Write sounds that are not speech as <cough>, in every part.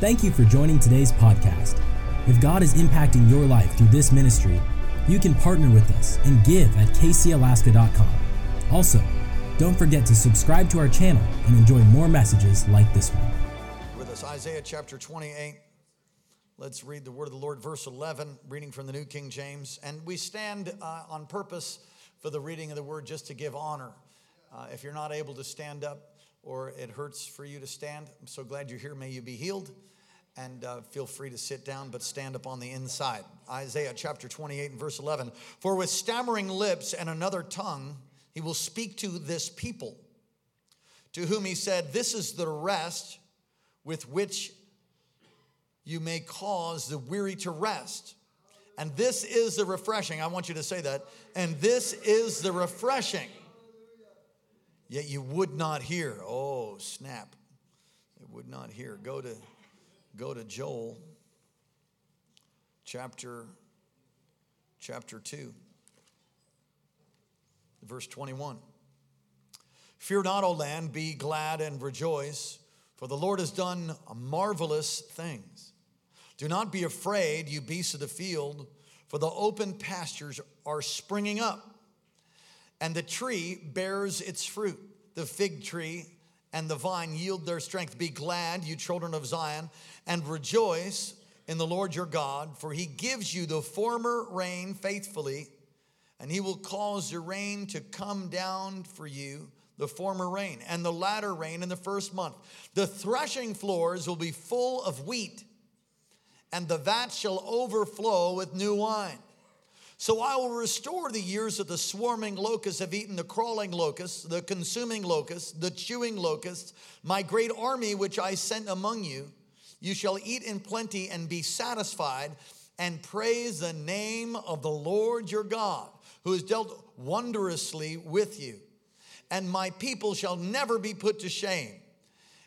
Thank you for joining today's podcast. If God is impacting your life through this ministry, you can partner with us and give at kcalaska.com. Also, don't forget to subscribe to our channel and enjoy more messages like this one. With us, Isaiah chapter 28. Let's read the word of the Lord, verse 11, reading from the New King James. And we stand uh, on purpose for the reading of the word just to give honor. Uh, if you're not able to stand up or it hurts for you to stand, I'm so glad you're here. May you be healed. And uh, feel free to sit down, but stand up on the inside. Isaiah chapter 28 and verse 11. For with stammering lips and another tongue, he will speak to this people, to whom he said, This is the rest with which you may cause the weary to rest. And this is the refreshing. I want you to say that. And this is the refreshing. Yet you would not hear. Oh, snap. It would not hear. Go to go to Joel chapter chapter 2 verse 21. Fear not, O land, be glad and rejoice, for the Lord has done marvelous things. Do not be afraid, you beasts of the field, for the open pastures are springing up, and the tree bears its fruit. The fig tree and the vine yield their strength. Be glad, you children of Zion, and rejoice in the Lord your God, for he gives you the former rain faithfully, and he will cause the rain to come down for you the former rain and the latter rain in the first month. The threshing floors will be full of wheat and the vat shall overflow with new wine. So I will restore the years that the swarming locusts have eaten, the crawling locusts, the consuming locusts, the chewing locusts, my great army which I sent among you. You shall eat in plenty and be satisfied, and praise the name of the Lord your God, who has dealt wondrously with you. And my people shall never be put to shame.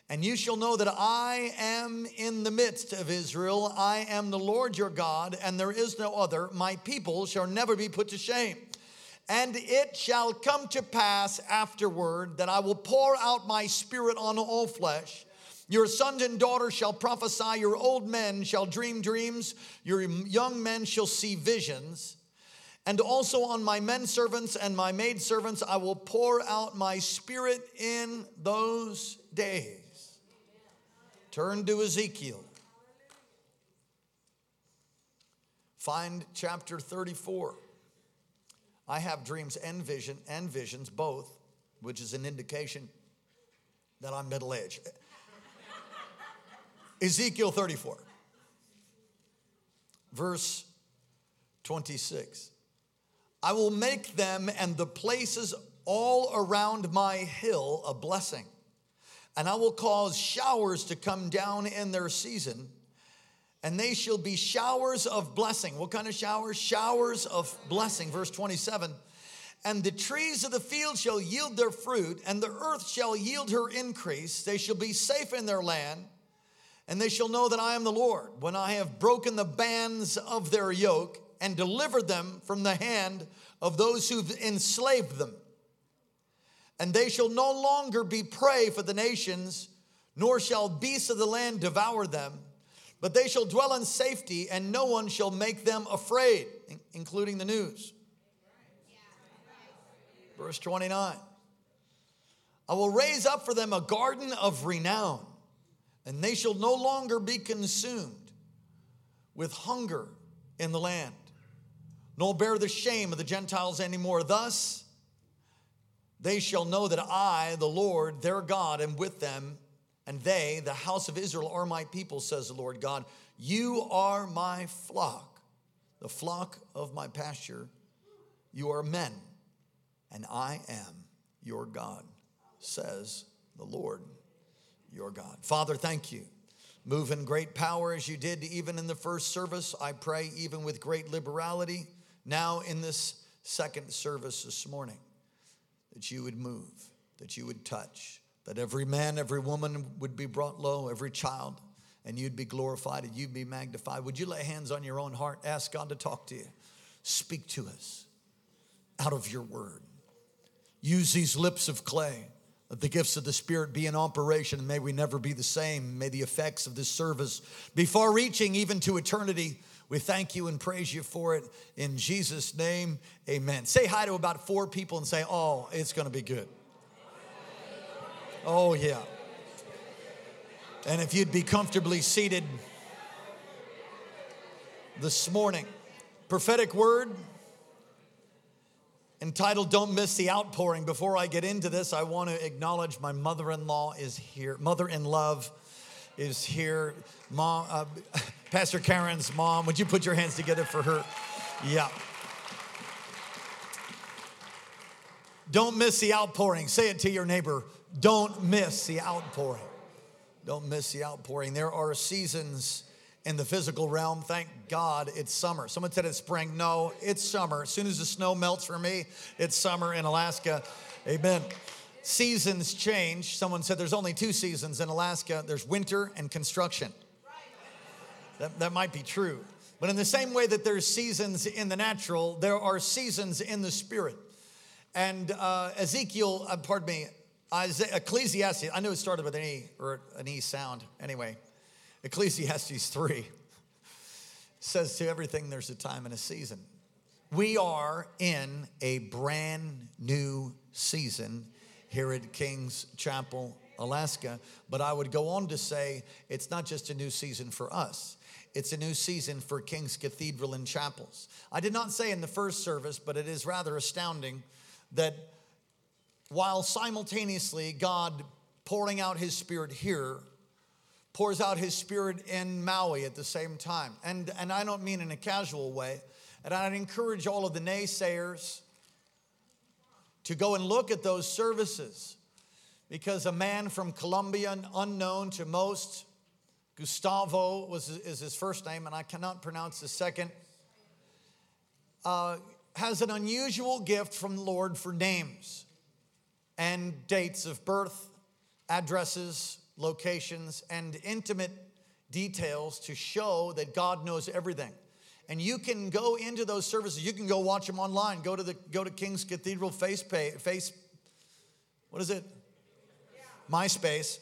And you shall know that I am in the midst of Israel. I am the Lord your God, and there is no other. My people shall never be put to shame. And it shall come to pass afterward that I will pour out my spirit on all flesh. Your sons and daughters shall prophesy, your old men shall dream dreams, your young men shall see visions. And also on my men servants and my maid servants I will pour out my spirit in those days. Turn to Ezekiel. Find chapter 34. I have dreams and vision and visions both, which is an indication that I'm middle aged. <laughs> Ezekiel 34, verse 26. I will make them and the places all around my hill a blessing and I will cause showers to come down in their season, and they shall be showers of blessing. What kind of showers? Showers of blessing. Verse 27 And the trees of the field shall yield their fruit, and the earth shall yield her increase. They shall be safe in their land, and they shall know that I am the Lord when I have broken the bands of their yoke and delivered them from the hand of those who've enslaved them and they shall no longer be prey for the nations, nor shall beasts of the land devour them, but they shall dwell in safety, and no one shall make them afraid, including the news. Verse 29 I will raise up for them a garden of renown, and they shall no longer be consumed with hunger in the land, nor bear the shame of the Gentiles anymore. Thus, they shall know that I, the Lord, their God, am with them, and they, the house of Israel, are my people, says the Lord God. You are my flock, the flock of my pasture. You are men, and I am your God, says the Lord your God. Father, thank you. Move in great power as you did even in the first service. I pray, even with great liberality, now in this second service this morning that you would move, that you would touch, that every man, every woman would be brought low, every child, and you'd be glorified and you'd be magnified. Would you lay hands on your own heart? Ask God to talk to you. Speak to us out of your word. Use these lips of clay Let the gifts of the Spirit be in operation, and may we never be the same. May the effects of this service be far reaching even to eternity. We thank you and praise you for it. In Jesus' name, amen. Say hi to about four people and say, Oh, it's going to be good. Oh, yeah. And if you'd be comfortably seated this morning, prophetic word entitled Don't Miss the Outpouring. Before I get into this, I want to acknowledge my mother in law is here, mother in love is here. Mom, uh, <laughs> Pastor Karen's mom, would you put your hands together for her? Yeah. Don't miss the outpouring. Say it to your neighbor. Don't miss the outpouring. Don't miss the outpouring. There are seasons in the physical realm. Thank God it's summer. Someone said it's spring. No, it's summer. As soon as the snow melts for me, it's summer in Alaska. Amen. Seasons change. Someone said there's only two seasons in Alaska there's winter and construction. That, that might be true. But in the same way that there's seasons in the natural, there are seasons in the spirit. And uh, Ezekiel, uh, pardon me, Isaiah, Ecclesiastes, I know it started with an E or an E sound. Anyway, Ecclesiastes 3 says to everything there's a time and a season. We are in a brand new season here at King's Chapel, Alaska. But I would go on to say it's not just a new season for us. It's a new season for King's Cathedral and chapels. I did not say in the first service, but it is rather astounding that while simultaneously God pouring out his spirit here pours out his spirit in Maui at the same time. And, and I don't mean in a casual way. And I'd encourage all of the naysayers to go and look at those services because a man from Colombia, unknown to most, Gustavo was, is his first name, and I cannot pronounce the second, uh, has an unusual gift from the Lord for names and dates of birth, addresses, locations, and intimate details to show that God knows everything. And you can go into those services. You can go watch them online. Go to the go to King's Cathedral face pay, face. What is it? MySpace.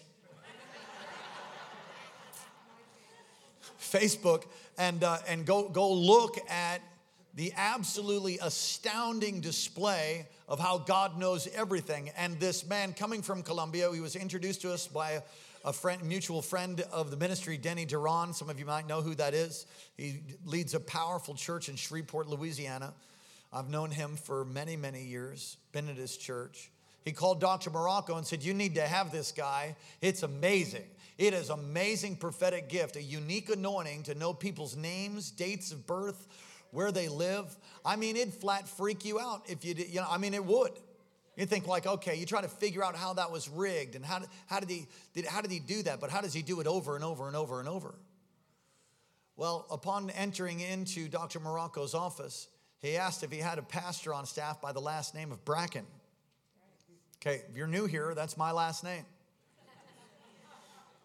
Facebook and uh, and go go look at the absolutely astounding display of how God knows everything. And this man coming from Colombia, he was introduced to us by a friend, mutual friend of the ministry, Denny Duron. Some of you might know who that is. He leads a powerful church in Shreveport, Louisiana. I've known him for many, many years, been at his church. He called Dr. Marocco and said, You need to have this guy. It's amazing. It is amazing prophetic gift, a unique anointing to know people's names, dates of birth, where they live. I mean, it'd flat freak you out if you did, you know, I mean, it would. You think like, okay, you try to figure out how that was rigged and how how did he did, how did he do that? But how does he do it over and over and over and over? Well, upon entering into Dr. Marocco's office, he asked if he had a pastor on staff by the last name of Bracken. Okay, if you're new here, that's my last name.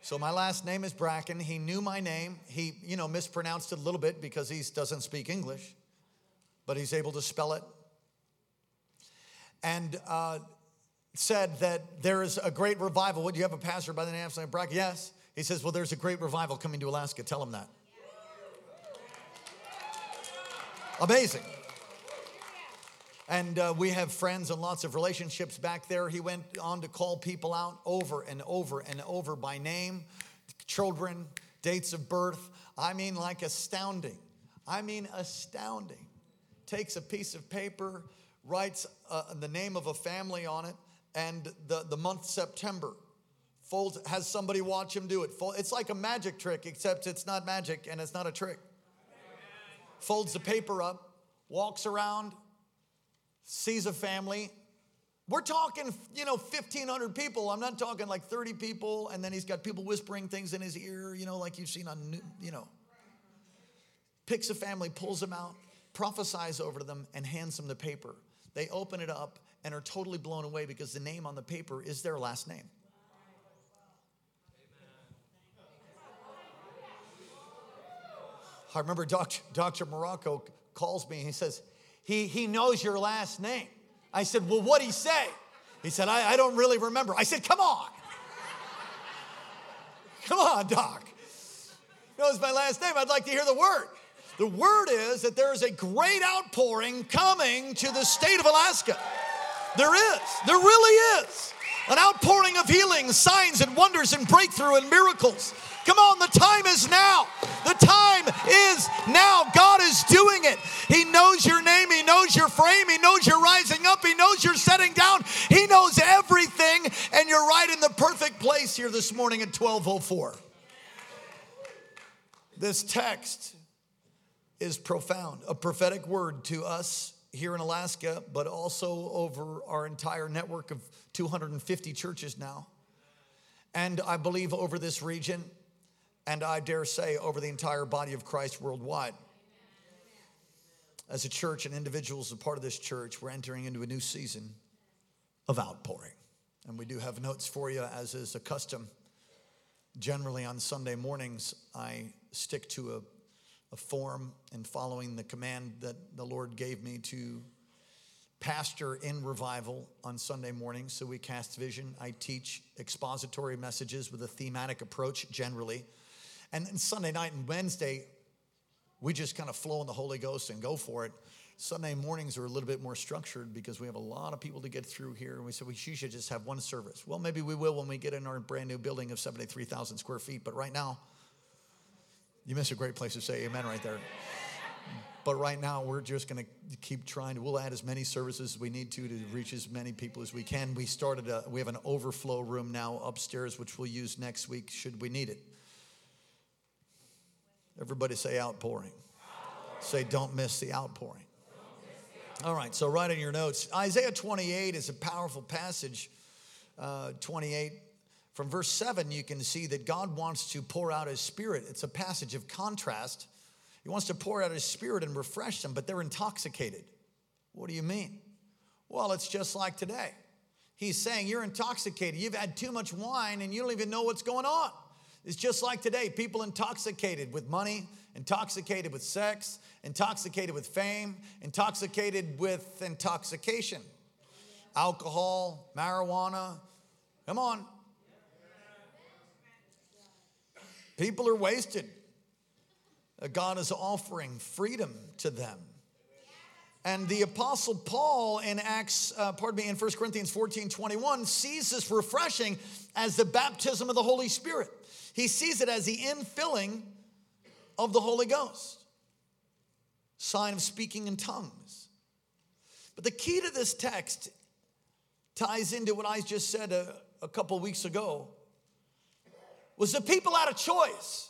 So my last name is Bracken. He knew my name. He, you know, mispronounced it a little bit because he doesn't speak English, but he's able to spell it and uh, said that there is a great revival. Would you have a pastor by the name of Sam Brack? Yes. He says, Well, there's a great revival coming to Alaska. Tell him that. Amazing. And uh, we have friends and lots of relationships back there. He went on to call people out over and over and over by name, children, dates of birth. I mean, like astounding. I mean, astounding. Takes a piece of paper, writes uh, the name of a family on it and the, the month September. Folds, has somebody watch him do it. Fold, It's like a magic trick, except it's not magic and it's not a trick. Folds the paper up, walks around, sees a family. We're talking, you know, 1,500 people. I'm not talking like 30 people, and then he's got people whispering things in his ear, you know, like you've seen on, you know. Picks a family, pulls them out, prophesies over to them, and hands them the paper. They open it up and are totally blown away because the name on the paper is their last name. I remember Dr. Dr. Marocco calls me and he says, he, he knows your last name. I said, Well, what'd he say? He said, I, I don't really remember. I said, Come on. <laughs> Come on, Doc. Knows my last name. I'd like to hear the word. The word is that there is a great outpouring coming to the state of Alaska. There is. There really is. An outpouring of healing, signs and wonders and breakthrough and miracles. Come on, the time is now. The time is now. God is doing it. He knows your name. He knows your frame. He knows you're rising up. He knows you're setting down. He knows everything. And you're right in the perfect place here this morning at 1204. This text is profound, a prophetic word to us here in Alaska, but also over our entire network of 250 churches now. And I believe over this region, and I dare say over the entire body of Christ worldwide. As a church and individuals, a part of this church, we're entering into a new season of outpouring. And we do have notes for you, as is a custom. Generally, on Sunday mornings, I stick to a, a form and following the command that the Lord gave me to pastor in revival on Sunday mornings. So we cast vision. I teach expository messages with a thematic approach generally. And then Sunday night and Wednesday, we just kind of flow in the Holy Ghost and go for it. Sunday mornings are a little bit more structured because we have a lot of people to get through here. And we said we should just have one service. Well, maybe we will when we get in our brand new building of 73,000 square feet. But right now, you miss a great place to say amen right there. But right now, we're just going to keep trying. We'll add as many services as we need to to reach as many people as we can. We started, a, we have an overflow room now upstairs, which we'll use next week should we need it. Everybody say outpouring. outpouring. Say, don't miss the outpouring. All right, so write in your notes. Isaiah 28 is a powerful passage. Uh, 28, from verse 7, you can see that God wants to pour out his spirit. It's a passage of contrast. He wants to pour out his spirit and refresh them, but they're intoxicated. What do you mean? Well, it's just like today. He's saying, You're intoxicated. You've had too much wine and you don't even know what's going on. It's just like today people intoxicated with money, intoxicated with sex, intoxicated with fame, intoxicated with intoxication, alcohol, marijuana. Come on. People are wasted. God is offering freedom to them. And the Apostle Paul in Acts, uh, pardon me, in 1 Corinthians 14 21, sees this refreshing as the baptism of the Holy Spirit. He sees it as the infilling of the Holy Ghost, sign of speaking in tongues. But the key to this text ties into what I just said a, a couple weeks ago was the people out of choice.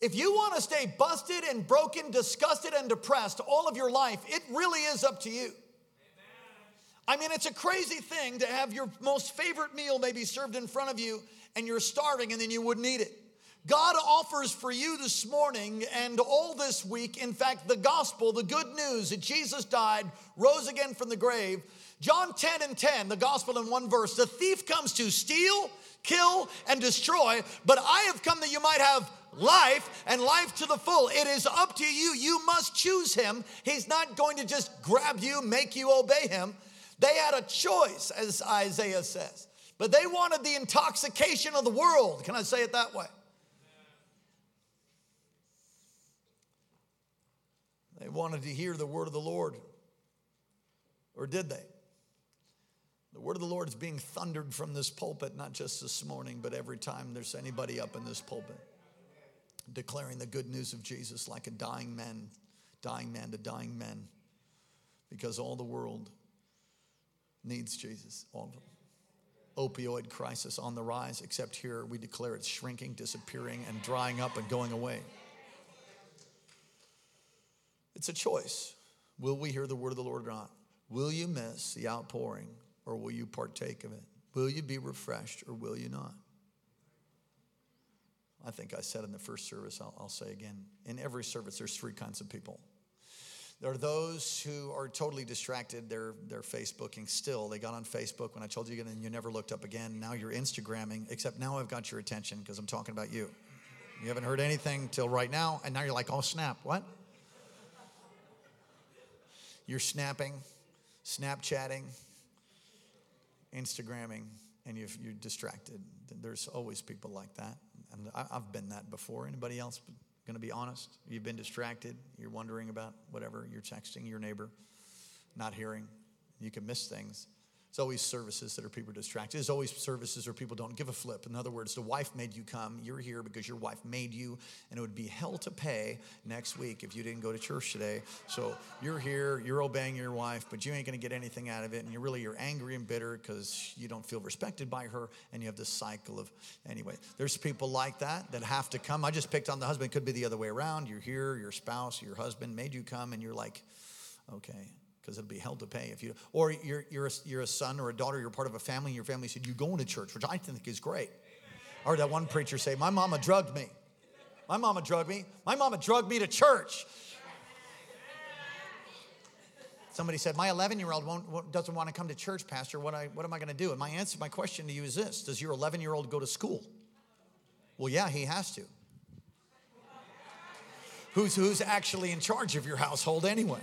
If you want to stay busted and broken, disgusted and depressed all of your life, it really is up to you. I mean, it's a crazy thing to have your most favorite meal maybe served in front of you and you're starving and then you wouldn't eat it. God offers for you this morning and all this week, in fact, the gospel, the good news that Jesus died, rose again from the grave. John 10 and 10, the gospel in one verse the thief comes to steal, kill, and destroy, but I have come that you might have life and life to the full. It is up to you. You must choose him. He's not going to just grab you, make you obey him. They had a choice, as Isaiah says. But they wanted the intoxication of the world. Can I say it that way? They wanted to hear the word of the Lord. Or did they? The word of the Lord is being thundered from this pulpit, not just this morning, but every time there's anybody up in this pulpit declaring the good news of Jesus like a dying man, dying man to dying men, because all the world needs Jesus, all of them opioid crisis on the rise, except here we declare it's shrinking, disappearing, and drying up and going away. It's a choice. Will we hear the word of the Lord or not? Will you miss the outpouring or will you partake of it? Will you be refreshed or will you not? I think I said in the first service, I'll, I'll say again. In every service, there's three kinds of people there are those who are totally distracted. They're, they're Facebooking still. They got on Facebook when I told you and you never looked up again. Now you're Instagramming, except now I've got your attention because I'm talking about you. You haven't heard anything till right now, and now you're like, oh, snap, what? You're snapping, Snapchatting, Instagramming and you are distracted. There's always people like that. And I've been that before. Anybody else going to be honest? You've been distracted. You're wondering about whatever. You're texting your neighbor, not hearing. You can miss things. It's always services that are people distracted. There's always services where people don't give a flip. In other words, the wife made you come. You're here because your wife made you, and it would be hell to pay next week if you didn't go to church today. So you're here, you're obeying your wife, but you ain't going to get anything out of it, and you're really you're angry and bitter because you don't feel respected by her, and you have this cycle of anyway. There's people like that that have to come. I just picked on the husband. Could be the other way around. You're here, your spouse, your husband made you come, and you're like, okay because it'll be hell to pay if you or you're, you're, a, you're a son or a daughter you're part of a family and your family said you're going to church which i think is great. I heard that one preacher say my mama drugged me. My mama drugged me. My mama drugged me to church. Somebody said my 11 year old doesn't want to come to church pastor. What, I, what am i going to do? And my answer my question to you is this does your 11 year old go to school? Well yeah he has to. Who's, who's actually in charge of your household anyway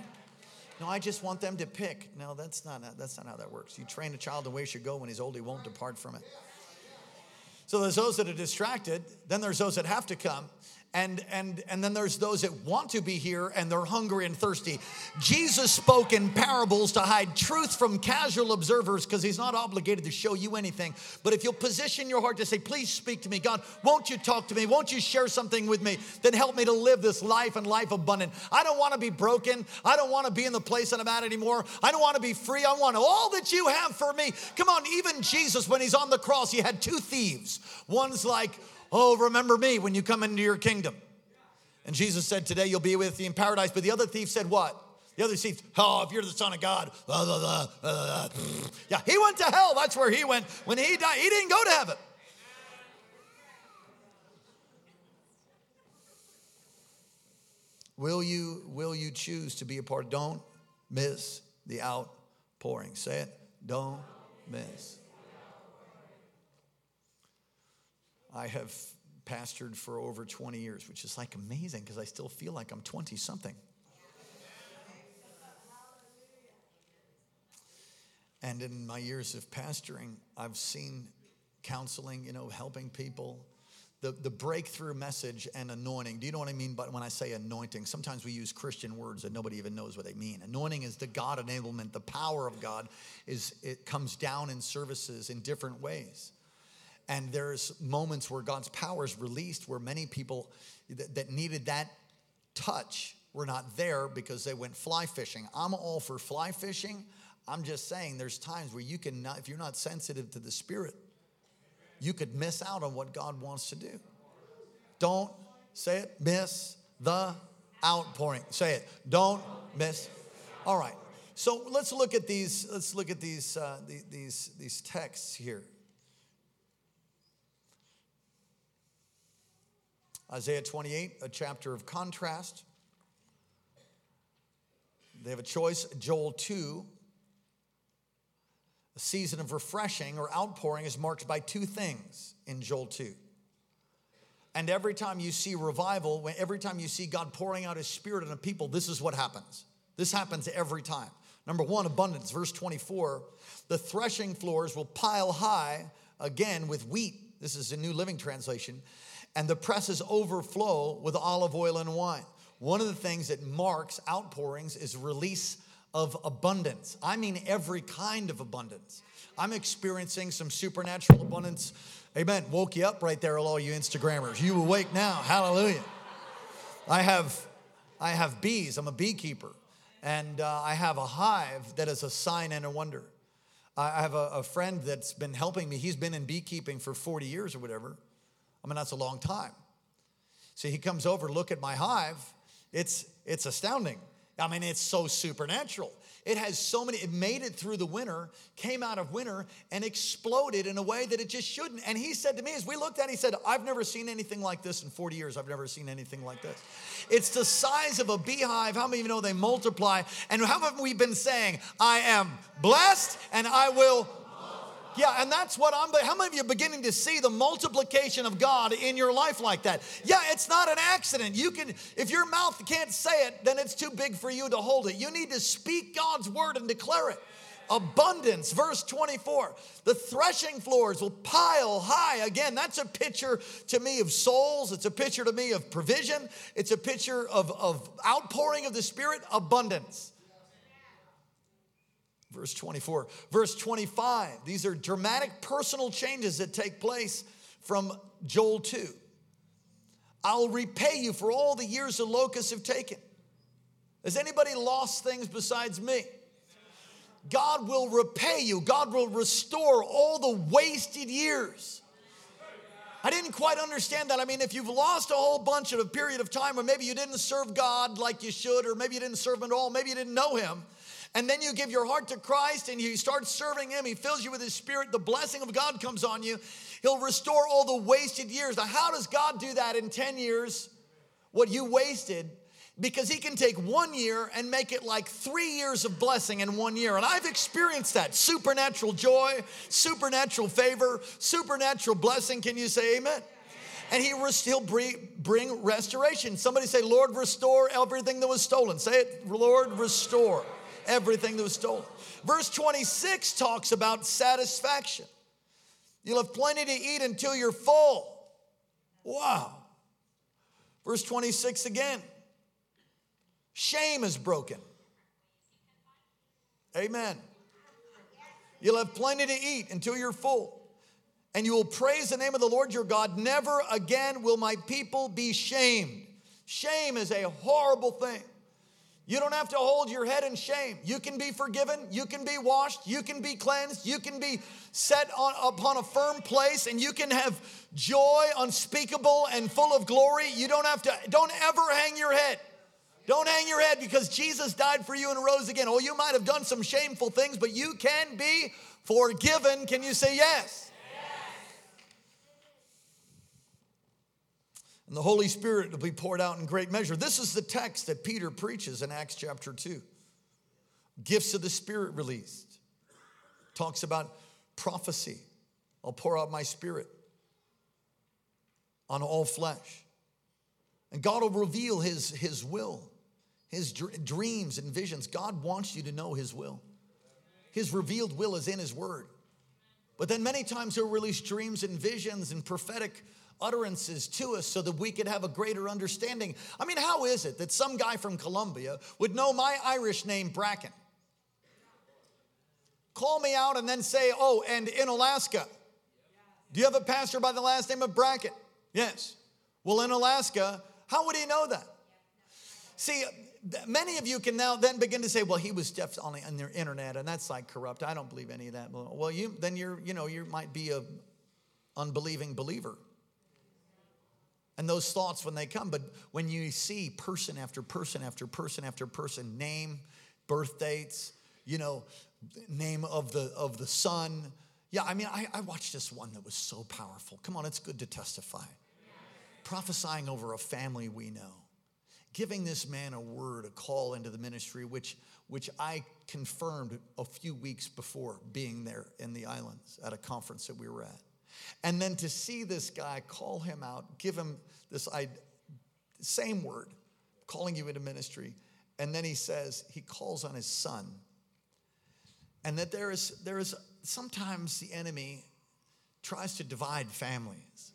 no, I just want them to pick. No, that's not, that's not how that works. You train a child the way he should go when he's old, he won't depart from it. So there's those that are distracted, then there's those that have to come, and and and then there's those that want to be here and they're hungry and thirsty. Jesus spoke in parables to hide truth from casual observers because he's not obligated to show you anything. But if you'll position your heart to say please speak to me. God won't you talk to me? Won't you share something with me then help me to live this life and life abundant? I don't want to be broken. I don't want to be in the place that i'm at anymore. I don't want to be free. I want all that you have for me. Come on even jesus when he's on the cross he had two thieves. One's like Oh, remember me when you come into your kingdom. And Jesus said, Today you'll be with me in paradise. But the other thief said, What? The other thief, oh, if you're the son of God, blah, blah, blah, yeah, he went to hell. That's where he went. When he died, he didn't go to heaven. Will you, will you choose to be a part? Don't miss the outpouring. Say it. Don't miss I have pastored for over 20 years, which is like amazing because I still feel like I'm 20 something. And in my years of pastoring, I've seen counseling, you know, helping people. The, the breakthrough message and anointing. Do you know what I mean by when I say anointing? Sometimes we use Christian words that nobody even knows what they mean. Anointing is the God enablement. The power of God is it comes down in services in different ways. And there's moments where God's power is released where many people that, that needed that touch were not there because they went fly fishing. I'm all for fly fishing. I'm just saying there's times where you can not, if you're not sensitive to the Spirit, you could miss out on what God wants to do. Don't say it, miss the outpouring. Say it. Don't miss. All right. So let's look at these. Let's look at these uh, these these texts here. Isaiah 28, a chapter of contrast. They have a choice. Joel 2, a season of refreshing or outpouring is marked by two things in Joel 2. And every time you see revival, every time you see God pouring out his spirit on a people, this is what happens. This happens every time. Number one, abundance. Verse 24 the threshing floors will pile high again with wheat. This is a New Living Translation and the presses overflow with olive oil and wine. One of the things that marks outpourings is release of abundance. I mean, every kind of abundance. I'm experiencing some supernatural abundance. Amen. Woke you up right there, all you Instagrammers. You awake now. Hallelujah. I have, I have bees. I'm a beekeeper, and uh, I have a hive that is a sign and a wonder. I have a, a friend that's been helping me. He's been in beekeeping for 40 years or whatever I mean, that's a long time. So he comes over, look at my hive. It's, it's astounding. I mean, it's so supernatural. It has so many, it made it through the winter, came out of winter, and exploded in a way that it just shouldn't. And he said to me, as we looked at it, he said, I've never seen anything like this in 40 years. I've never seen anything like this. It's the size of a beehive. How many of you know they multiply? And how have we been saying, I am blessed and I will yeah, and that's what I'm. How many of you are beginning to see the multiplication of God in your life like that? Yeah, it's not an accident. You can, if your mouth can't say it, then it's too big for you to hold it. You need to speak God's word and declare it. abundance. Verse 24, the threshing floors will pile high. Again, that's a picture to me of souls. It's a picture to me of provision. It's a picture of, of outpouring of the Spirit, abundance. Verse 24. Verse 25, these are dramatic personal changes that take place from Joel 2. I'll repay you for all the years the locusts have taken. Has anybody lost things besides me? God will repay you. God will restore all the wasted years. I didn't quite understand that. I mean, if you've lost a whole bunch of a period of time, or maybe you didn't serve God like you should, or maybe you didn't serve Him at all, maybe you didn't know Him, and then you give your heart to Christ and you start serving Him, He fills you with His Spirit, the blessing of God comes on you. He'll restore all the wasted years. Now, how does God do that in 10 years? What you wasted because he can take one year and make it like three years of blessing in one year. And I've experienced that supernatural joy, supernatural favor, supernatural blessing. Can you say amen? And he he'll bring restoration. Somebody say, Lord, restore everything that was stolen. Say it, Lord, restore everything that was stolen. Verse 26 talks about satisfaction. You'll have plenty to eat until you're full. Wow. Verse 26 again. Shame is broken. Amen. You'll have plenty to eat until you're full. And you will praise the name of the Lord your God. Never again will my people be shamed. Shame is a horrible thing. You don't have to hold your head in shame. You can be forgiven. You can be washed. You can be cleansed. You can be set on, upon a firm place and you can have joy unspeakable and full of glory. You don't have to, don't ever hang your head. Don't hang your head because Jesus died for you and rose again. Oh, you might have done some shameful things, but you can be forgiven. Can you say yes? And the Holy Spirit will be poured out in great measure. This is the text that Peter preaches in Acts chapter 2. Gifts of the Spirit released. Talks about prophecy. I'll pour out my spirit on all flesh. And God will reveal his, his will his dreams and visions. God wants you to know His will. His revealed will is in His Word. But then many times He'll release dreams and visions and prophetic utterances to us so that we could have a greater understanding. I mean, how is it that some guy from Colombia would know my Irish name, Bracken? Call me out and then say, oh, and in Alaska, do you have a pastor by the last name of Bracken? Yes. Well, in Alaska, how would he know that? See, many of you can now then begin to say, well, he was the, on the internet, and that's like corrupt. I don't believe any of that. Well, you then you're, you know, you might be a unbelieving believer. And those thoughts when they come, but when you see person after person after person after person, name, birth dates, you know, name of the of the son. Yeah, I mean, I, I watched this one that was so powerful. Come on, it's good to testify. Prophesying over a family we know giving this man a word, a call into the ministry, which, which I confirmed a few weeks before being there in the islands at a conference that we were at. And then to see this guy call him out, give him this same word, calling you into ministry. And then he says, he calls on his son. And that there is, there is sometimes the enemy tries to divide families.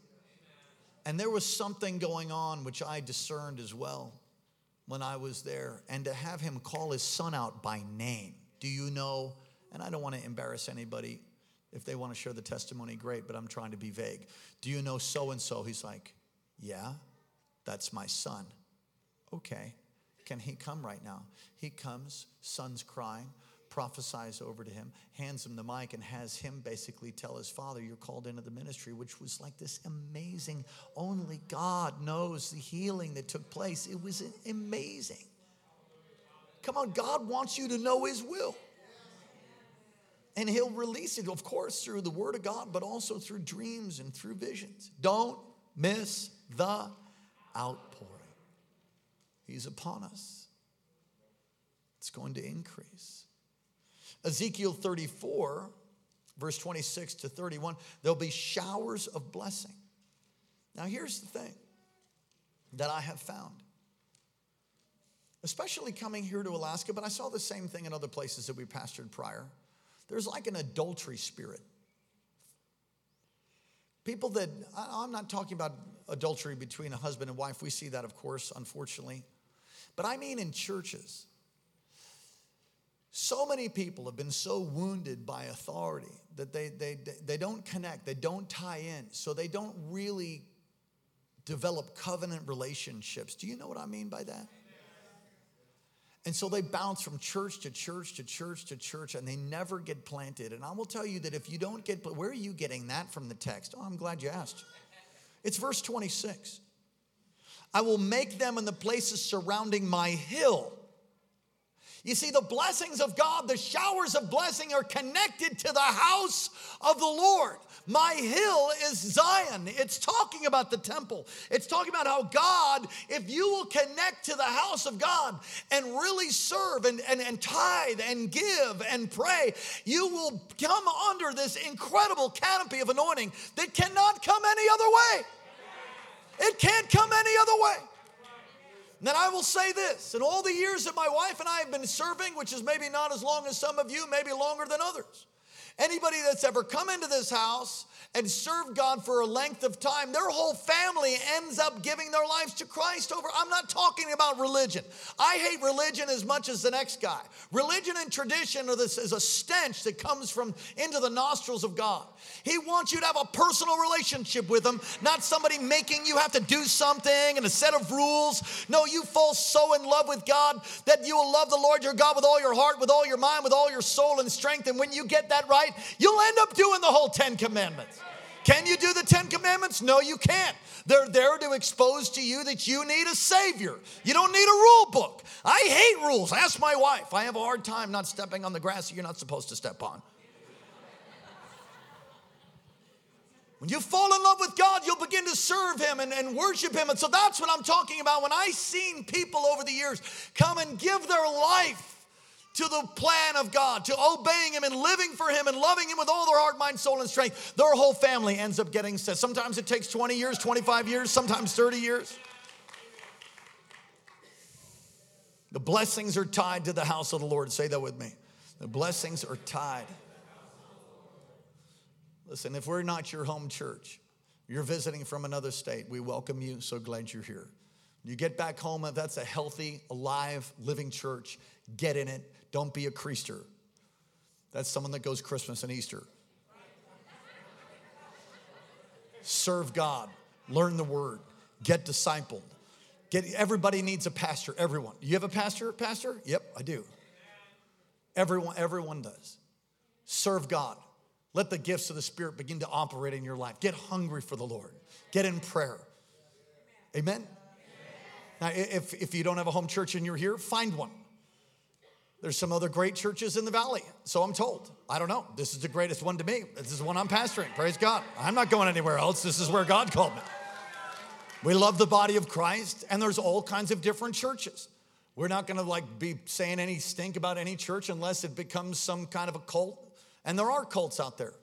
And there was something going on which I discerned as well when I was there and to have him call his son out by name. Do you know? And I don't want to embarrass anybody. If they want to share the testimony, great, but I'm trying to be vague. Do you know so and so? He's like, Yeah, that's my son. Okay, can he come right now? He comes, son's crying prophesies over to him, hands him the mic, and has him basically tell his father, You're called into the ministry, which was like this amazing, only God knows the healing that took place. It was amazing. Come on, God wants you to know his will. And he'll release it, of course, through the word of God, but also through dreams and through visions. Don't miss the outpouring. He's upon us, it's going to increase. Ezekiel 34, verse 26 to 31, there'll be showers of blessing. Now, here's the thing that I have found, especially coming here to Alaska, but I saw the same thing in other places that we pastored prior. There's like an adultery spirit. People that, I'm not talking about adultery between a husband and wife. We see that, of course, unfortunately. But I mean in churches. So many people have been so wounded by authority that they, they, they don't connect, they don't tie in, so they don't really develop covenant relationships. Do you know what I mean by that? And so they bounce from church to church to church to church and they never get planted. And I will tell you that if you don't get, where are you getting that from the text? Oh, I'm glad you asked. It's verse 26. I will make them in the places surrounding my hill. You see, the blessings of God, the showers of blessing are connected to the house of the Lord. My hill is Zion. It's talking about the temple. It's talking about how God, if you will connect to the house of God and really serve and, and, and tithe and give and pray, you will come under this incredible canopy of anointing that cannot come any other way. It can't come any other way. Then I will say this in all the years that my wife and I have been serving, which is maybe not as long as some of you, maybe longer than others, Anybody that's ever come into this house and serve God for a length of time, their whole family ends up giving their lives to Christ over. I'm not talking about religion. I hate religion as much as the next guy. Religion and tradition are this is a stench that comes from into the nostrils of God. He wants you to have a personal relationship with him, not somebody making you have to do something and a set of rules. No, you fall so in love with God that you will love the Lord your God with all your heart, with all your mind, with all your soul and strength. And when you get that right, you'll end up doing the whole Ten Commandments. Can you do the Ten Commandments? No, you can't. They're there to expose to you that you need a Savior. You don't need a rule book. I hate rules. Ask my wife. I have a hard time not stepping on the grass that you're not supposed to step on. When you fall in love with God, you'll begin to serve Him and, and worship Him. And so that's what I'm talking about. When I've seen people over the years come and give their life to the plan of God, to obeying Him and living for Him and loving Him with all their heart, mind, soul, and strength, their whole family ends up getting set. Sometimes it takes 20 years, 25 years, sometimes 30 years. The blessings are tied to the house of the Lord. Say that with me. The blessings are tied. Listen, if we're not your home church, you're visiting from another state, we welcome you. So glad you're here. You get back home, if that's a healthy, alive, living church, get in it. Don't be a creaster. That's someone that goes Christmas and Easter. Serve God, learn the word, get discipled. Get everybody needs a pastor, everyone. You have a pastor, pastor? Yep, I do. Everyone everyone does. Serve God. Let the gifts of the Spirit begin to operate in your life. Get hungry for the Lord. Get in prayer. Amen. Now, if, if you don't have a home church and you're here, find one. There's some other great churches in the valley, so I'm told. I don't know. This is the greatest one to me. This is one I'm pastoring. Praise God. I'm not going anywhere else. This is where God called me. We love the body of Christ, and there's all kinds of different churches. We're not going to like be saying any stink about any church unless it becomes some kind of a cult. And there are cults out there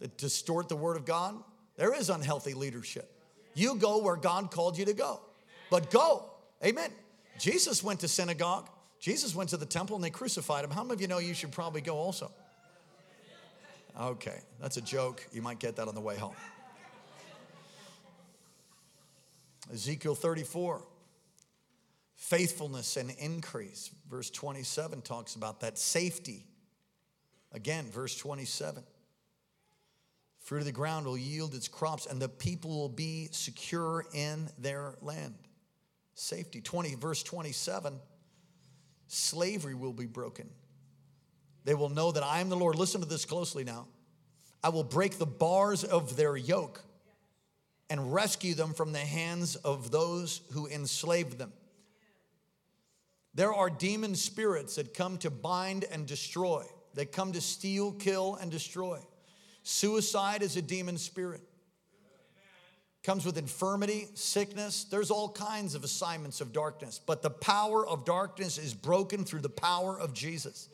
that distort the word of God. There is unhealthy leadership. You go where God called you to go, but go. Amen. Jesus went to synagogue. Jesus went to the temple and they crucified him. How many of you know you should probably go also? Okay, that's a joke. You might get that on the way home. Ezekiel 34, faithfulness and increase. Verse 27 talks about that safety. Again, verse 27. Fruit of the ground will yield its crops, and the people will be secure in their land. Safety. 20, verse 27 slavery will be broken. They will know that I am the Lord. Listen to this closely now. I will break the bars of their yoke and rescue them from the hands of those who enslaved them. There are demon spirits that come to bind and destroy, they come to steal, kill, and destroy. Suicide is a demon spirit comes with infirmity, sickness. There's all kinds of assignments of darkness, but the power of darkness is broken through the power of Jesus.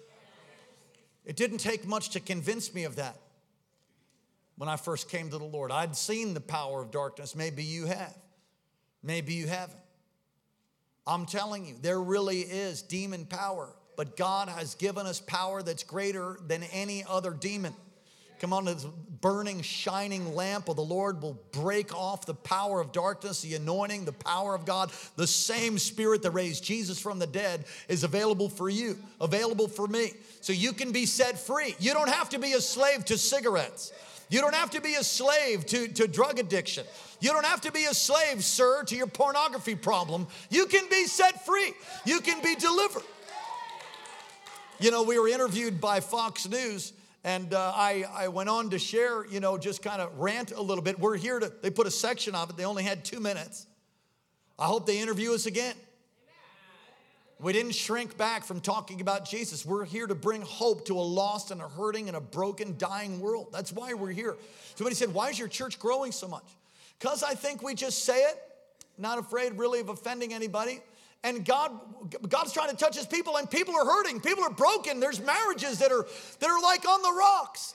It didn't take much to convince me of that when I first came to the Lord. I'd seen the power of darkness. Maybe you have, maybe you haven't. I'm telling you, there really is demon power but God has given us power that's greater than any other demon. Come on, this burning, shining lamp of the Lord will break off the power of darkness, the anointing, the power of God. The same spirit that raised Jesus from the dead is available for you, available for me. So you can be set free. You don't have to be a slave to cigarettes. You don't have to be a slave to, to drug addiction. You don't have to be a slave, sir, to your pornography problem. You can be set free. You can be delivered. You know, we were interviewed by Fox News and uh, I, I went on to share, you know, just kind of rant a little bit. We're here to, they put a section of it, they only had two minutes. I hope they interview us again. We didn't shrink back from talking about Jesus. We're here to bring hope to a lost and a hurting and a broken, dying world. That's why we're here. Somebody said, Why is your church growing so much? Because I think we just say it, not afraid really of offending anybody. And God, God's trying to touch his people, and people are hurting. People are broken. There's marriages that are that are like on the rocks.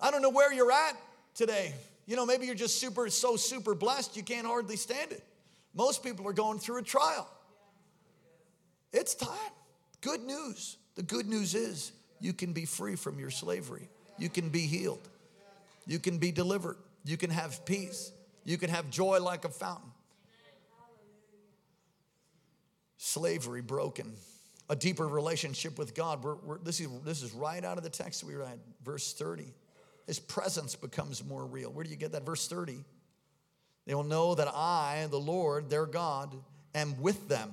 I don't know where you're at today. You know, maybe you're just super, so super blessed you can't hardly stand it. Most people are going through a trial. It's time. Good news. The good news is you can be free from your slavery. You can be healed. You can be delivered. You can have peace. You can have joy like a fountain. Slavery broken, a deeper relationship with God. We're, we're, this, is, this is right out of the text we read, verse 30. His presence becomes more real. Where do you get that? Verse 30. They will know that I, the Lord, their God, am with them.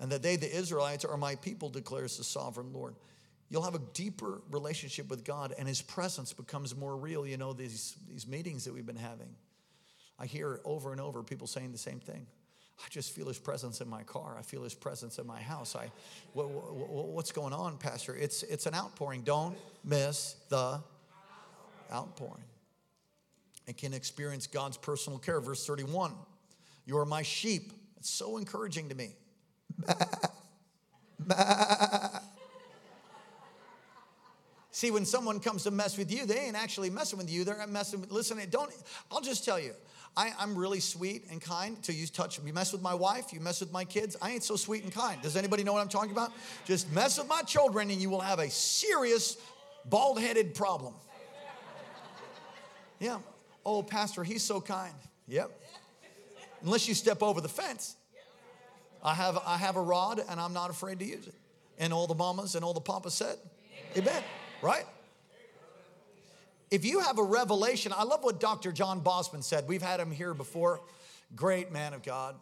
And that they, the Israelites, are my people, declares the sovereign Lord. You'll have a deeper relationship with God, and His presence becomes more real. You know, these, these meetings that we've been having, I hear over and over people saying the same thing. I just feel his presence in my car. I feel his presence in my house. I, what, what, what's going on, Pastor? It's, it's an outpouring. Don't miss the outpouring. And can experience God's personal care. Verse 31 You are my sheep. It's so encouraging to me. <laughs> <laughs> See, when someone comes to mess with you, they ain't actually messing with you. They're messing with, listen, don't, I'll just tell you, I, am really sweet and kind till you touch, me. you mess with my wife, you mess with my kids. I ain't so sweet and kind. Does anybody know what I'm talking about? Just mess with my children and you will have a serious bald headed problem. Yeah. Oh, Pastor, he's so kind. Yep. Unless you step over the fence. I have, I have a rod and I'm not afraid to use it. And all the mamas and all the papas said, Amen. Right? If you have a revelation, I love what Dr. John Bosman said. We've had him here before. Great man of God.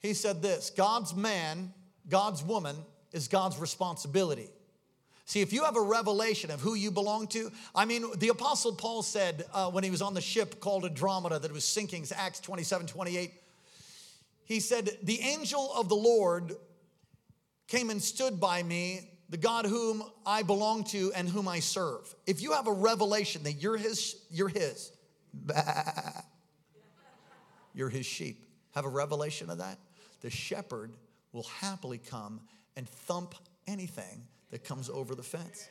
He said this God's man, God's woman is God's responsibility. See, if you have a revelation of who you belong to, I mean, the Apostle Paul said uh, when he was on the ship called Andromeda that was sinking, Acts 27 28, he said, The angel of the Lord came and stood by me the God whom I belong to and whom I serve. If you have a revelation that you're his, you're his, <laughs> you're his sheep. Have a revelation of that? The shepherd will happily come and thump anything that comes over the fence.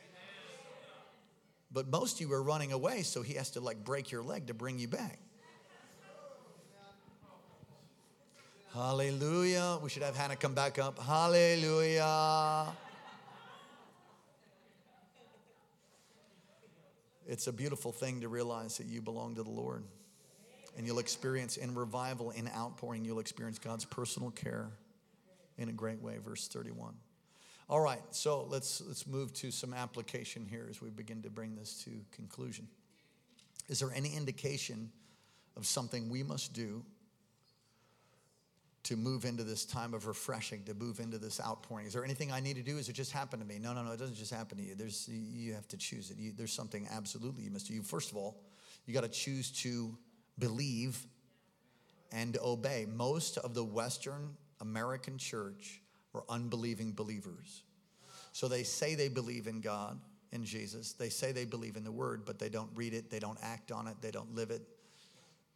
But most of you are running away, so he has to like break your leg to bring you back. Hallelujah. We should have Hannah come back up. Hallelujah. It's a beautiful thing to realize that you belong to the Lord. And you'll experience in revival, in outpouring, you'll experience God's personal care in a great way. Verse 31. All right, so let's, let's move to some application here as we begin to bring this to conclusion. Is there any indication of something we must do to move into this time of refreshing, to move into this outpouring? Is there anything I need to do? Is it just happen to me? No, no, no. It doesn't just happen to you. There's you have to choose it. You, there's something absolutely you must do. First of all, you got to choose to believe and obey. Most of the Western American church are unbelieving believers. So they say they believe in God, in Jesus. They say they believe in the Word, but they don't read it. They don't act on it. They don't live it.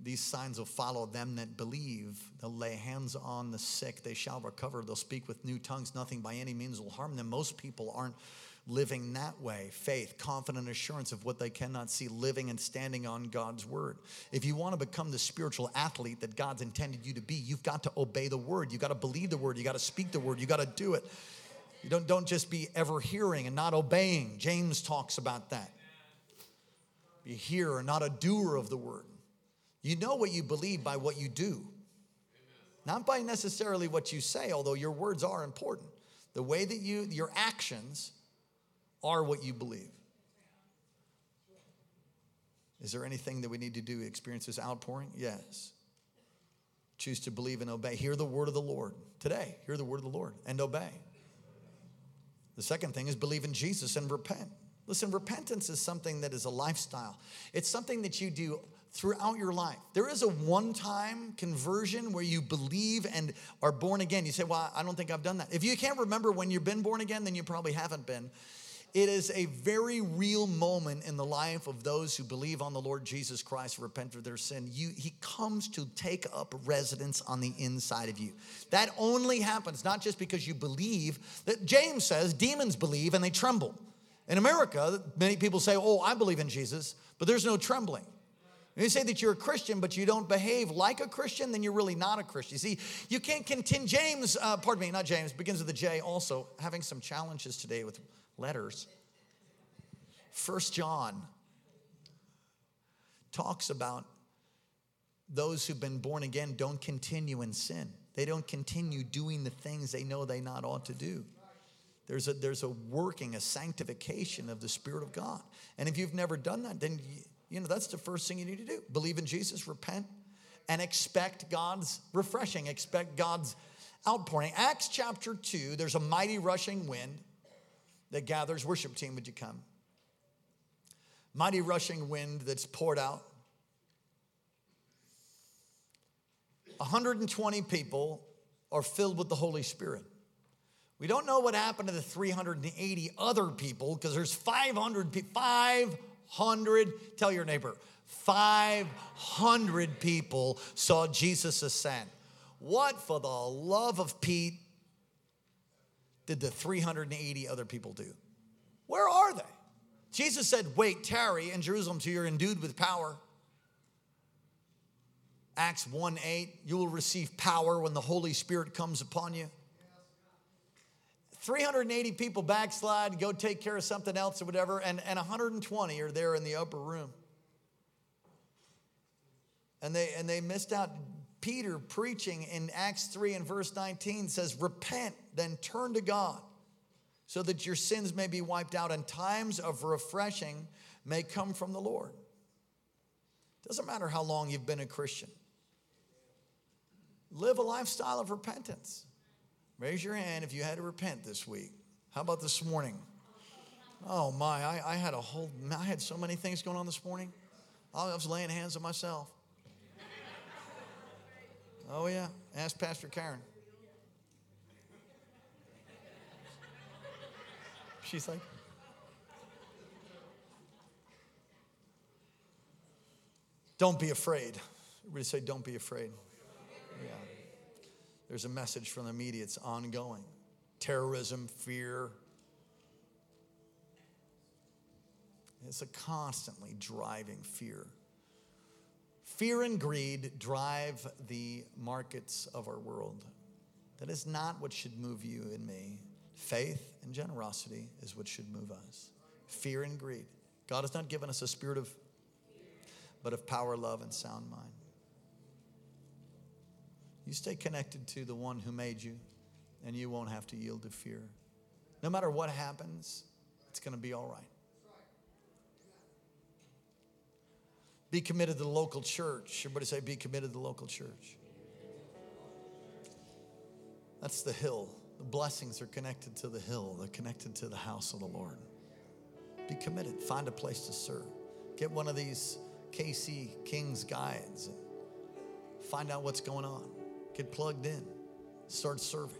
These signs will follow them that believe. They'll lay hands on the sick, they shall recover. They'll speak with new tongues. Nothing by any means will harm them. Most people aren't living that way faith, confident assurance of what they cannot see, living and standing on God's word. If you want to become the spiritual athlete that God's intended you to be, you've got to obey the word. You've got to believe the word. You've got to speak the word. You've got to do it. You don't, don't just be ever hearing and not obeying. James talks about that. Be a hearer, not a doer of the word. You know what you believe by what you do, not by necessarily what you say, although your words are important. The way that you, your actions are what you believe. Is there anything that we need to do experience this outpouring? Yes. Choose to believe and obey. Hear the word of the Lord today. Hear the word of the Lord and obey. The second thing is believe in Jesus and repent. Listen, repentance is something that is a lifestyle, it's something that you do throughout your life. There is a one time conversion where you believe and are born again. You say, Well, I don't think I've done that. If you can't remember when you've been born again, then you probably haven't been. It is a very real moment in the life of those who believe on the Lord Jesus Christ, repent of their sin. You, he comes to take up residence on the inside of you. That only happens not just because you believe, that James says demons believe and they tremble. In America, many people say, Oh, I believe in Jesus, but there's no trembling. You say that you're a Christian, but you don't behave like a Christian, then you're really not a Christian. See, you can't continue. James, uh, pardon me, not James, begins with a J also, having some challenges today with letters. First John talks about those who've been born again don't continue in sin. They don't continue doing the things they know they not ought to do. There's a, there's a working, a sanctification of the Spirit of God. And if you've never done that, then you, know that's the first thing you need to do. Believe in Jesus, repent, and expect God's refreshing, expect God's outpouring. Acts chapter 2, there's a mighty rushing wind that gathers. Worship team, would you come? Mighty rushing wind that's poured out. 120 people are filled with the Holy Spirit. We don't know what happened to the 380 other people because there's 500 people. 500, tell your neighbor, 500 people saw Jesus ascend. What for the love of Pete did the 380 other people do? Where are they? Jesus said, Wait, tarry in Jerusalem till you're endued with power. Acts 1 8, you will receive power when the Holy Spirit comes upon you. 380 people backslide, go take care of something else or whatever, and, and 120 are there in the upper room. And they, and they missed out. Peter preaching in Acts 3 and verse 19 says, Repent, then turn to God, so that your sins may be wiped out and times of refreshing may come from the Lord. Doesn't matter how long you've been a Christian, live a lifestyle of repentance. Raise your hand if you had to repent this week. How about this morning? Oh my, I, I had a whole, I had so many things going on this morning. I was laying hands on myself. Oh, yeah. Ask Pastor Karen. She's like, don't be afraid. Everybody say, don't be afraid. Yeah. There's a message from the media, it's ongoing. Terrorism, fear. It's a constantly driving fear. Fear and greed drive the markets of our world. That is not what should move you and me. Faith and generosity is what should move us. Fear and greed. God has not given us a spirit of, but of power, love, and sound mind. You stay connected to the one who made you, and you won't have to yield to fear. No matter what happens, it's going to be all right. Be committed to the local church. Everybody say, be committed to the local church. That's the hill. The blessings are connected to the hill, they're connected to the house of the Lord. Be committed. Find a place to serve. Get one of these KC King's guides and find out what's going on. Get plugged in. Start serving.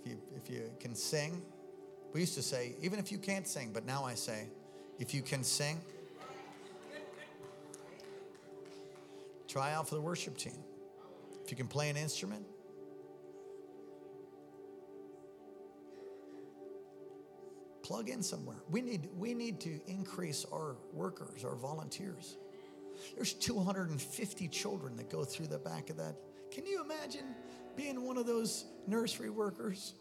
If you, if you can sing, we used to say, even if you can't sing, but now I say, if you can sing, Try out for the worship team. If you can play an instrument, Plug in somewhere. We need, we need to increase our workers, our volunteers. There's 250 children that go through the back of that. Can you imagine being one of those nursery workers?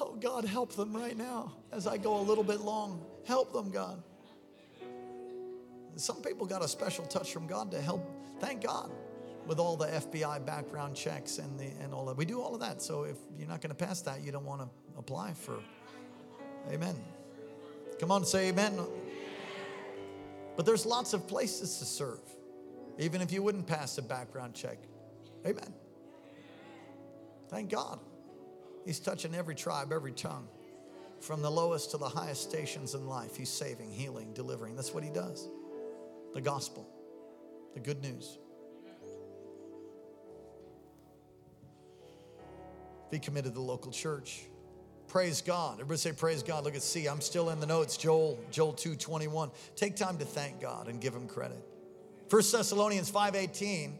Oh, God, help them right now as I go a little bit long. Help them, God. Some people got a special touch from God to help, thank God, with all the FBI background checks and, the, and all that. We do all of that. So if you're not going to pass that, you don't want to apply for. Amen. Come on, say amen. But there's lots of places to serve, even if you wouldn't pass a background check. Amen. Thank God. He's touching every tribe, every tongue, from the lowest to the highest stations in life. He's saving, healing, delivering. That's what He does. The gospel, the good news. Be committed to the local church. Praise God. Everybody say praise God. Look at C. I'm still in the notes. Joel, Joel 2, 21. Take time to thank God and give him credit. 1 Thessalonians 5:18.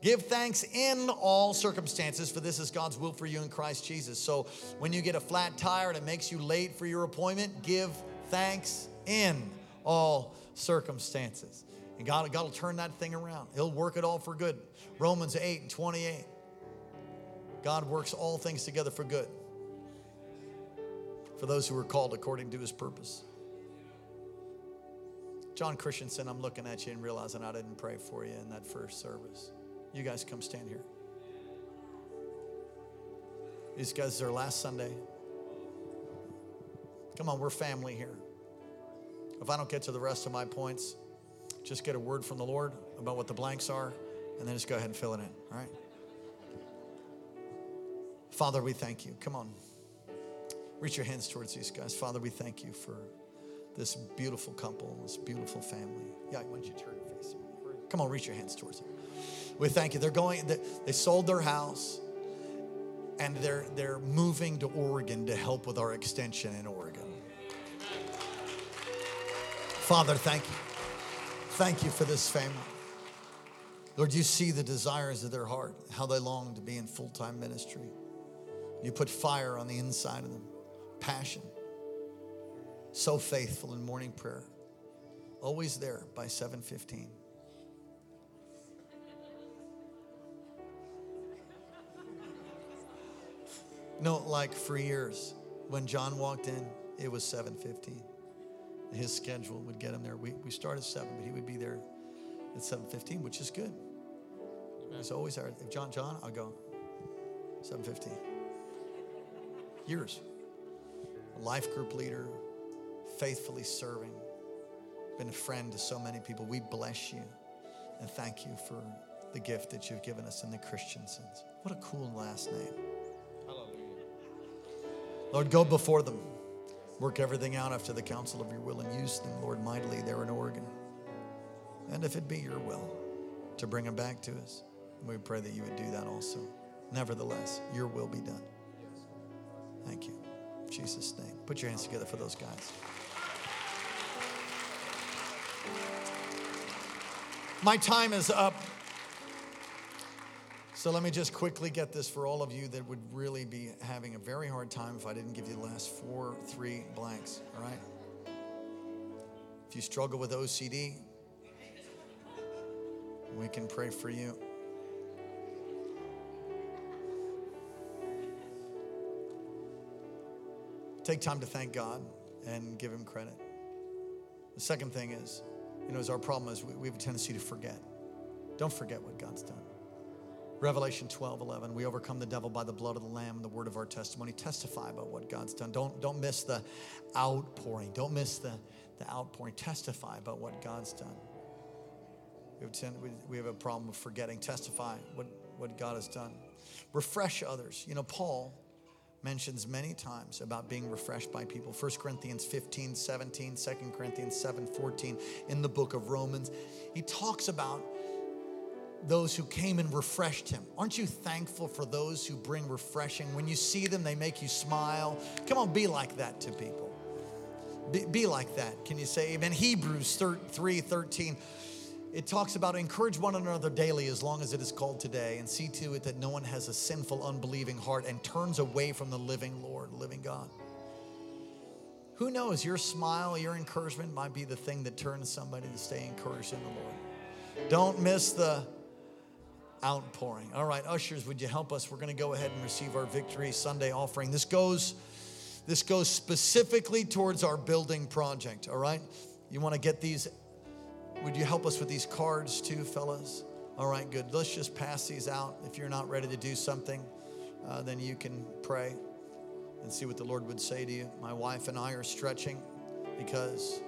Give thanks in all circumstances, for this is God's will for you in Christ Jesus. So when you get a flat tire and it makes you late for your appointment, give thanks in all circumstances. And God, God will turn that thing around. He'll work it all for good. Romans 8 and 28. God works all things together for good for those who are called according to his purpose. John Christensen, I'm looking at you and realizing I didn't pray for you in that first service. You guys come stand here. These guys are last Sunday. Come on, we're family here. If I don't get to the rest of my points, just get a word from the Lord about what the blanks are, and then just go ahead and fill it in, all right? Father, we thank you. Come on. Reach your hands towards these guys. Father, we thank you for this beautiful couple, this beautiful family. Yeah, why don't you turn and face me? Come on, reach your hands towards them. We thank you. They're going, they, they sold their house and they're, they're moving to Oregon to help with our extension in Oregon. Father, thank you. Thank you for this family. Lord, you see the desires of their heart, how they long to be in full time ministry. You put fire on the inside of them, passion. So faithful in morning prayer. Always there by 715. No, like for years, when John walked in, it was 715. His schedule would get him there. We, we start at 7, but he would be there at 715, which is good. It's always there. If John, John, I'll go 715. Years. A life group leader, faithfully serving, been a friend to so many people. We bless you and thank you for the gift that you've given us in the Christensen's. What a cool last name. Hallelujah. Lord, go before them. Work everything out after the counsel of your will and use them, Lord, mightily there in Oregon. And if it be your will to bring them back to us, we pray that you would do that also. Nevertheless, your will be done. Thank you. Jesus' name. Put your hands together for those guys. My time is up. So let me just quickly get this for all of you that would really be having a very hard time if I didn't give you the last four, three blanks, all right? If you struggle with OCD, we can pray for you. Take time to thank God and give Him credit. The second thing is, you know, is our problem is we, we have a tendency to forget. Don't forget what God's done. Revelation 12, 11. We overcome the devil by the blood of the Lamb and the word of our testimony. Testify about what God's done. Don't, don't miss the outpouring. Don't miss the, the outpouring. Testify about what God's done. We have, tend, we, we have a problem of forgetting. Testify what, what God has done. Refresh others. You know, Paul mentions many times about being refreshed by people 1 corinthians 15 17 2 corinthians 7 14 in the book of romans he talks about those who came and refreshed him. Aren't you thankful for those who bring refreshing? When you see them, they make you smile. Come on, be like that to people. Be, be like that. Can you say amen? Hebrews 3 13. It talks about encourage one another daily as long as it is called today, and see to it that no one has a sinful, unbelieving heart and turns away from the living Lord, living God. Who knows? Your smile, your encouragement might be the thing that turns somebody to stay encouraged in the Lord. Don't miss the outpouring. All right, ushers, would you help us? We're going to go ahead and receive our Victory Sunday offering. This goes this goes specifically towards our building project, all right? You want to get these would you help us with these cards too, fellas? All right, good. Let's just pass these out. If you're not ready to do something, uh, then you can pray and see what the Lord would say to you. My wife and I are stretching because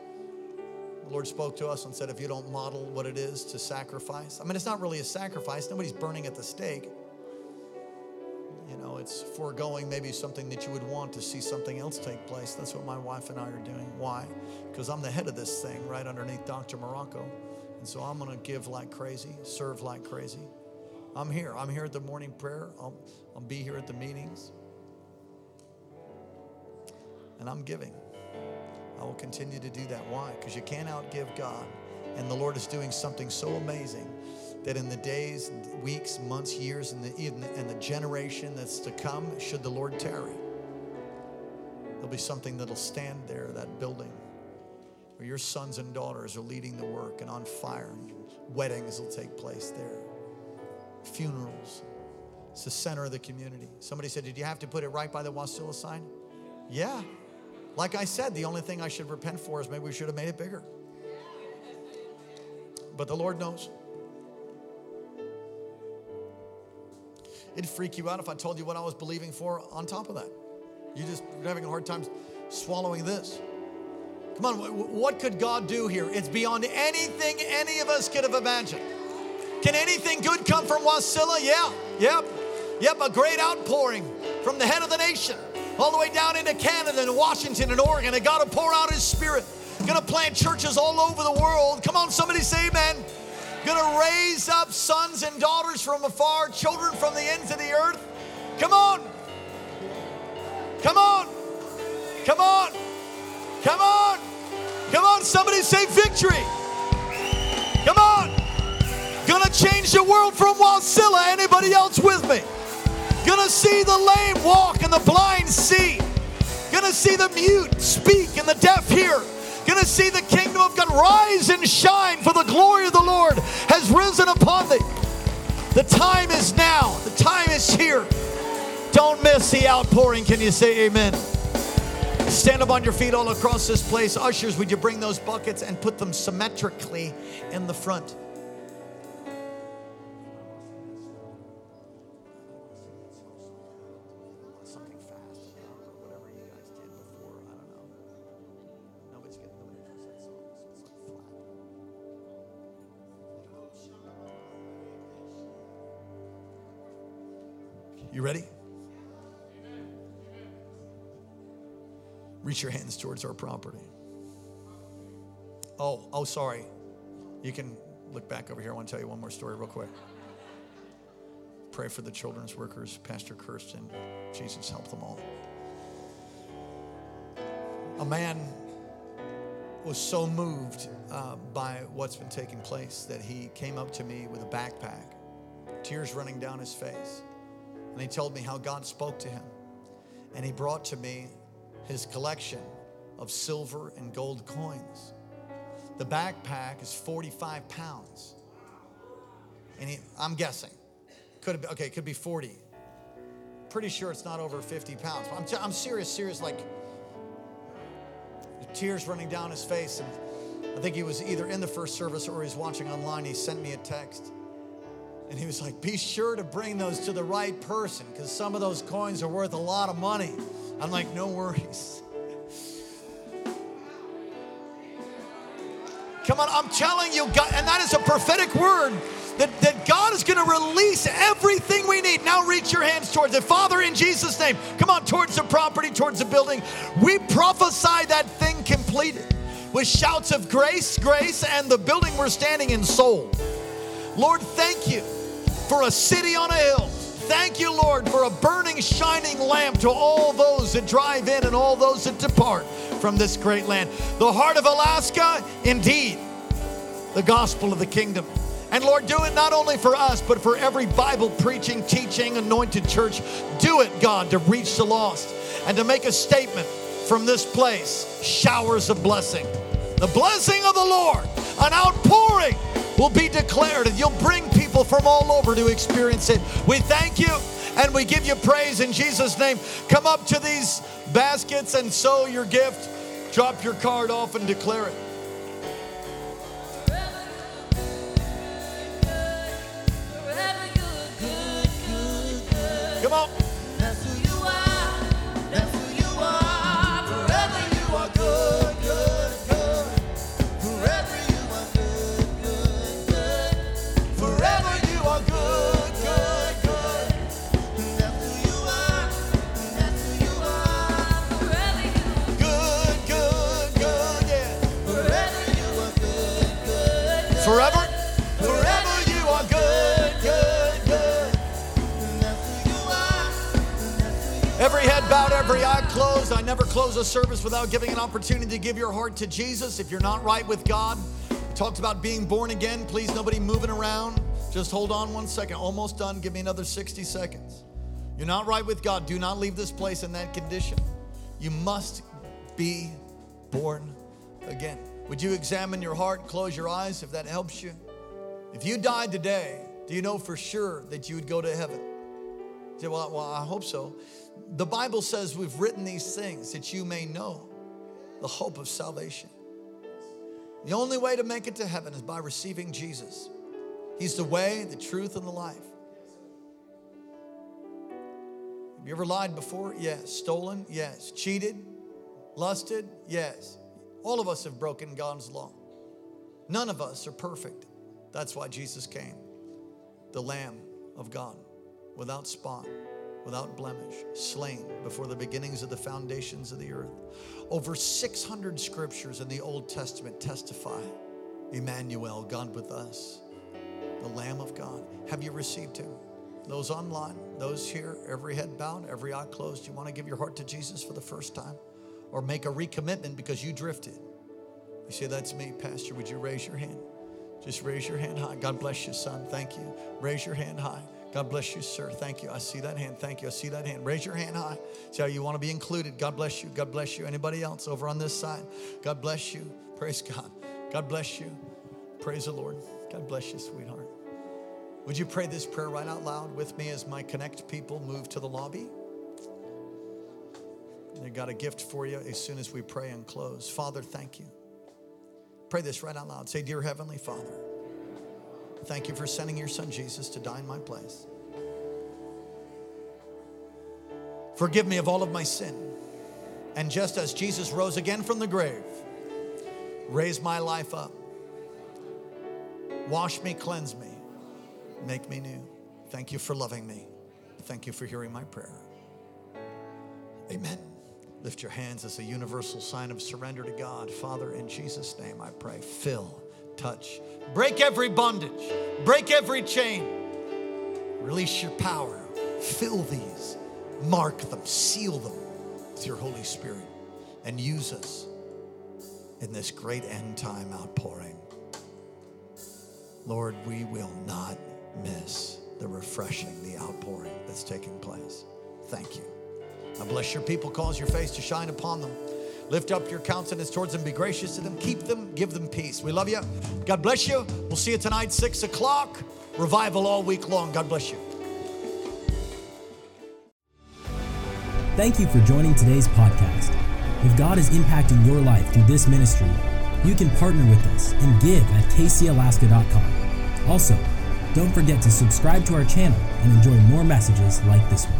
the Lord spoke to us and said, if you don't model what it is to sacrifice, I mean, it's not really a sacrifice. Nobody's burning at the stake. You know, it's foregoing maybe something that you would want to see something else take place. That's what my wife and I are doing. Why? Because I'm the head of this thing right underneath Dr. Marocco. And so I'm going to give like crazy, serve like crazy. I'm here. I'm here at the morning prayer. I'll, I'll be here at the meetings. And I'm giving. I will continue to do that. Why? Because you can't outgive God. And the Lord is doing something so amazing that in the days, weeks, months, years, and the, and the generation that's to come, should the Lord tarry, there'll be something that'll stand there, that building where your sons and daughters are leading the work and on fire. Weddings will take place there, funerals. It's the center of the community. Somebody said, Did you have to put it right by the Wasilla sign? Yeah. Like I said, the only thing I should repent for is maybe we should have made it bigger. But the Lord knows. It'd freak you out if I told you what I was believing for on top of that. You just having a hard time swallowing this. Come on, what could God do here? It's beyond anything any of us could have imagined. Can anything good come from Wasilla? Yeah, yep, yep, a great outpouring from the head of the nation all the way down into Canada and Washington and Oregon. And God will pour out His Spirit. Gonna plant churches all over the world. Come on, somebody say amen. Gonna raise up sons and daughters from afar, children from the ends of the earth. Come on. Come on. Come on. Come on. Come on, somebody say victory. Come on. Gonna change the world from Wasilla. Anybody else with me? Gonna see the lame walk and the blind see. Gonna see the mute speak and the deaf hear. Gonna see the kingdom of God rise and shine, for the glory of the Lord has risen upon thee. The time is now, the time is here. Don't miss the outpouring. Can you say amen? Stand up on your feet all across this place. Ushers, would you bring those buckets and put them symmetrically in the front? You ready? Reach your hands towards our property. Oh, oh, sorry. You can look back over here. I want to tell you one more story, real quick. Pray for the children's workers, Pastor Kirsten. Jesus, help them all. A man was so moved uh, by what's been taking place that he came up to me with a backpack, tears running down his face. And he told me how God spoke to him. And he brought to me his collection of silver and gold coins. The backpack is 45 pounds. And he, I'm guessing, could have been, okay, it could be 40. Pretty sure it's not over 50 pounds. I'm, t- I'm serious, serious, like tears running down his face. And I think he was either in the first service or he's watching online. He sent me a text. And he was like, Be sure to bring those to the right person because some of those coins are worth a lot of money. I'm like, no worries. Come on, I'm telling you, God, and that is a prophetic word that, that God is going to release everything we need. Now reach your hands towards it. Father, in Jesus' name, come on, towards the property, towards the building. We prophesy that thing completed with shouts of grace, grace, and the building we're standing in soul. Lord, thank you for a city on a hill Thank you, Lord, for a burning, shining lamp to all those that drive in and all those that depart from this great land. The heart of Alaska, indeed, the gospel of the kingdom. And Lord, do it not only for us, but for every Bible preaching, teaching, anointed church. Do it, God, to reach the lost and to make a statement from this place showers of blessing. The blessing of the Lord, an outpouring will be declared, and you'll bring people from all over to experience it. We thank you and we give you praise in Jesus' name. Come up to these baskets and sow your gift. Drop your card off and declare it. Come on. Forever, forever you are good, good, good. That's who you are. That's who you Every head bowed, every eye closed. I never close a service without giving an opportunity to give your heart to Jesus. If you're not right with God, talked about being born again. Please, nobody moving around. Just hold on one second. Almost done. Give me another 60 seconds. You're not right with God. Do not leave this place in that condition. You must be born again. Would you examine your heart, close your eyes if that helps you? If you died today, do you know for sure that you would go to heaven? You say, well, well, I hope so. The Bible says we've written these things that you may know the hope of salvation. The only way to make it to heaven is by receiving Jesus. He's the way, the truth, and the life. Have you ever lied before? Yes. Stolen? Yes. Cheated? Lusted? Yes. All of us have broken God's law. None of us are perfect. That's why Jesus came, the Lamb of God, without spot, without blemish, slain before the beginnings of the foundations of the earth. Over 600 scriptures in the Old Testament testify Emmanuel, God with us, the Lamb of God. Have you received him? Those online, those here, every head bowed, every eye closed. You want to give your heart to Jesus for the first time or make a recommitment because you drifted? You say, That's me, Pastor. Would you raise your hand? Just raise your hand high. God bless you, son. Thank you. Raise your hand high. God bless you, sir. Thank you. I see that hand. Thank you. I see that hand. Raise your hand high. See how you want to be included. God bless you. God bless you. Anybody else over on this side? God bless you. Praise God. God bless you. Praise the Lord. God bless you, sweetheart. Would you pray this prayer right out loud with me as my Connect people move to the lobby? They got a gift for you as soon as we pray and close. Father, thank you. Pray this right out loud. Say, Dear Heavenly Father, thank you for sending your son Jesus to die in my place. Forgive me of all of my sin. And just as Jesus rose again from the grave, raise my life up. Wash me, cleanse me, make me new. Thank you for loving me. Thank you for hearing my prayer. Amen. Lift your hands as a universal sign of surrender to God. Father, in Jesus' name, I pray. Fill, touch, break every bondage, break every chain, release your power. Fill these, mark them, seal them with your Holy Spirit, and use us in this great end time outpouring. Lord, we will not miss the refreshing, the outpouring that's taking place. Thank you. I bless your people, cause your face to shine upon them. Lift up your countenance towards them, be gracious to them, keep them, give them peace. We love you. God bless you. We'll see you tonight, 6 o'clock. Revival all week long. God bless you. Thank you for joining today's podcast. If God is impacting your life through this ministry, you can partner with us and give at kcalaska.com. Also, don't forget to subscribe to our channel and enjoy more messages like this one.